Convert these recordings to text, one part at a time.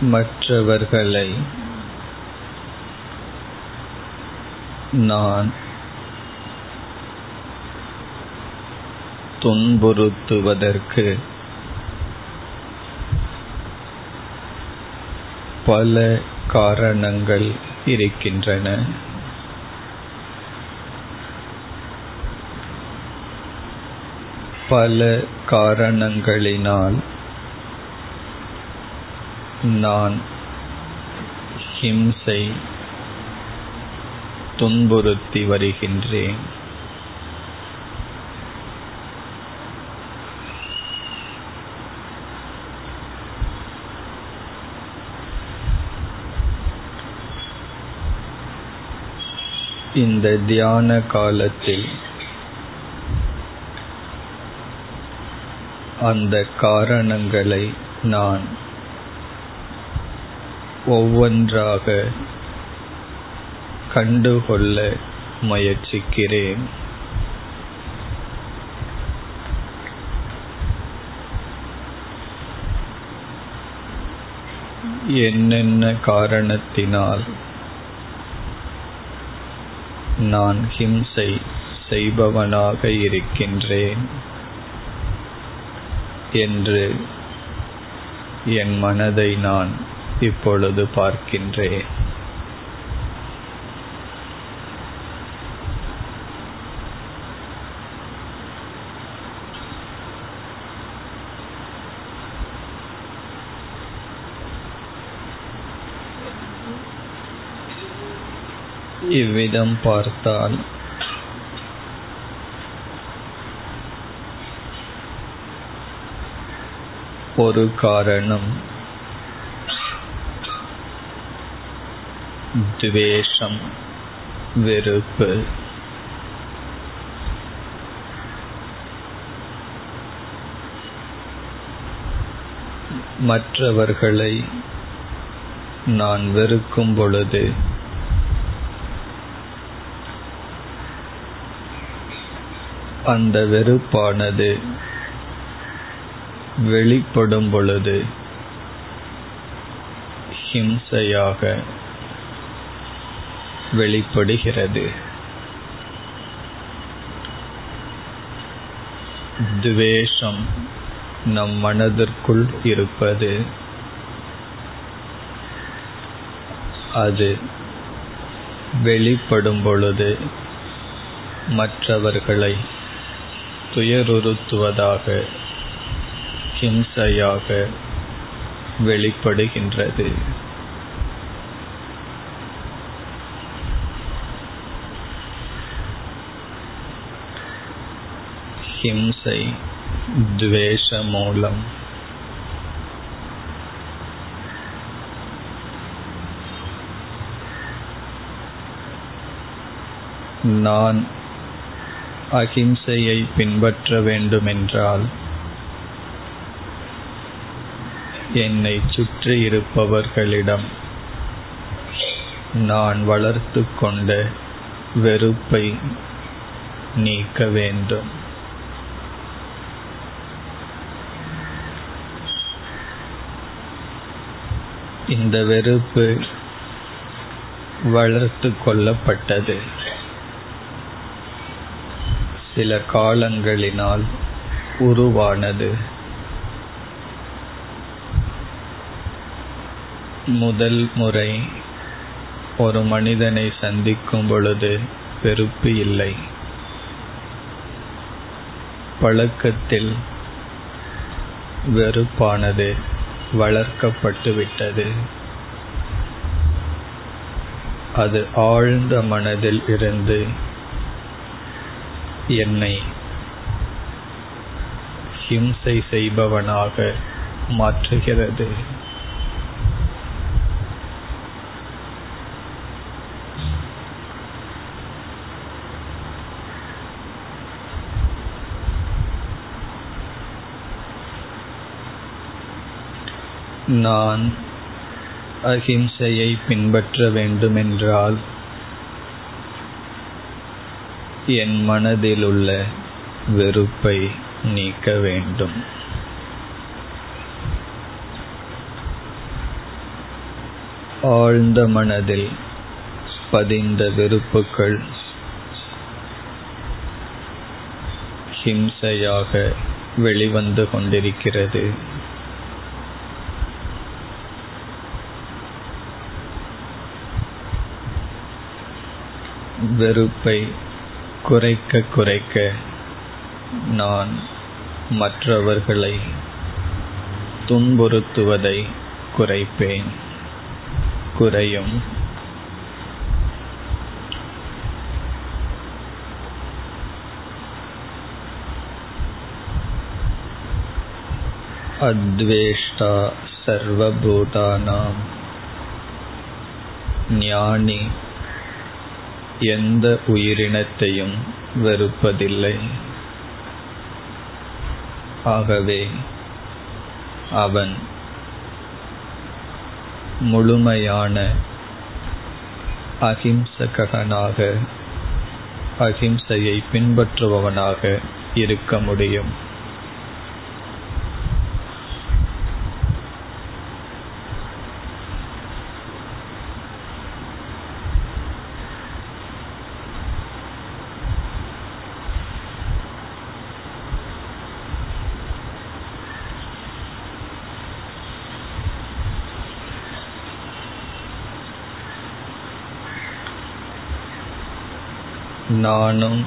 மற்றவர்களை நான் துன்புறுத்துவதற்கு பல காரணங்கள் இருக்கின்றன. பல காரணங்களினால் நான் ஹிம்சை துன்புறுத்தி வருகின்றேன். இந்த தியான காலத்தில் அந்த காரணங்களை நான் ஒவ்வொன்றாக கண்டுகொள்ள முயற்சிக்கிறேன். என்னென்ன காரணத்தினால் நான் ஹிம்சை செய்பவனாக இருக்கின்றேன் என்று என் மனதை நான் இப்பொழுது பார்க்கின்றேன். இவ்விதம் பார்த்தால் ஒரு காரணம். துவேஷம் வெறுப்பு. மற்றவர்களை நான் வெறுக்கும் பொழுது அந்த வெறுப்பானது வெளிப்படும் பொழுது ஹிம்சையாக வெளிப்படுகிறது. துவேஷம் நம் மனதிற்குள் இருப்பது. அது வெளிப்படும் பொழுது மற்றவர்களை துயருறுத்துவதாக ஹிம்சையாக வெளிப்படுகின்றது. ஹிம்சை துவேஷ மூலம் நான் அகிம்சையை பின்பற்ற வேண்டுமென்றால் என்னை சுற்றி இருப்பவர்களிடம் நான் வளர்த்து கொண்ட வெறுப்பை நீக்க வேண்டும். இந்த வெறுப்பு வளர்த்து கொள்ளப்பட்டது. சில காலங்களினால் உருவானது. முதல் முறை ஒரு மனிதனை சந்திக்கும் பொழுது வெறுப்பு இல்லை. பழக்கத்தில் வெறுப்பானது. வளர்க்கப்பட்டு விட்டது அது ஆழ்ந்த மனதில் இருந்து என்னை ஹிம்சை செய்பவனாக மாற்றுகிறது. நான் அகிம்சையை பின்பற்ற வேண்டுமென்றால் என் மனதிலுள்ள வெறுப்பை நீக்க வேண்டும். ஆழ்ந்த மனதில் பதிந்த வெறுப்புகள் ஹிம்சையாக வெளிவந்து கொண்டிருக்கிறது. வெறுப்பை குறைக்க குறைக்க நான் மற்றவர்களை துன்புறுத்துவதை குறைப்பேன். குறையும். அத்வேஷ்டா சர்வபூதானாம். ஞானி எந்த உயிரினத்தையும் வெறுப்பதில்லை. ஆகவே அவன் முழுமையான அகிம்சகனாக அகிம்சையை பின்பற்றுபவனாக இருக்க முடியும். நானும்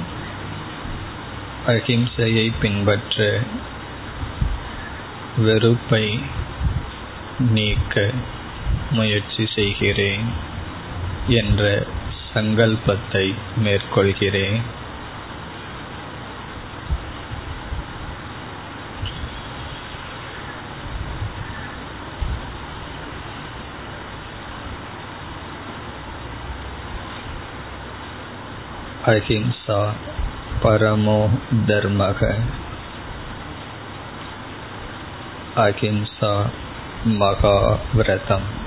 அகிம்சையை பின்பற்ற வெறுப்பை நீக்க முயற்சி செய்கிறேன் என்ற சங்கல்பத்தை மேற்கொள்கிறேன். अहिंसा परमो धर्म। है अहिंसा महाव्रतम्।